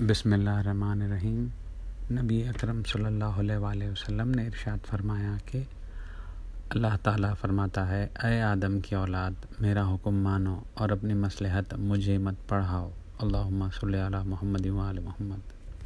بسم اللہ الرحمن الرحیم۔ نبی اکرم صلی اللہ علیہ وآلہ وسلم نے ارشاد فرمایا کہ اللہ تعالیٰ فرماتا ہے، اے آدم کی اولاد، میرا حکم مانو اور اپنی مصلحت مجھے مت پڑھاؤ۔ اللہم صلی علی محمد وآل محمد۔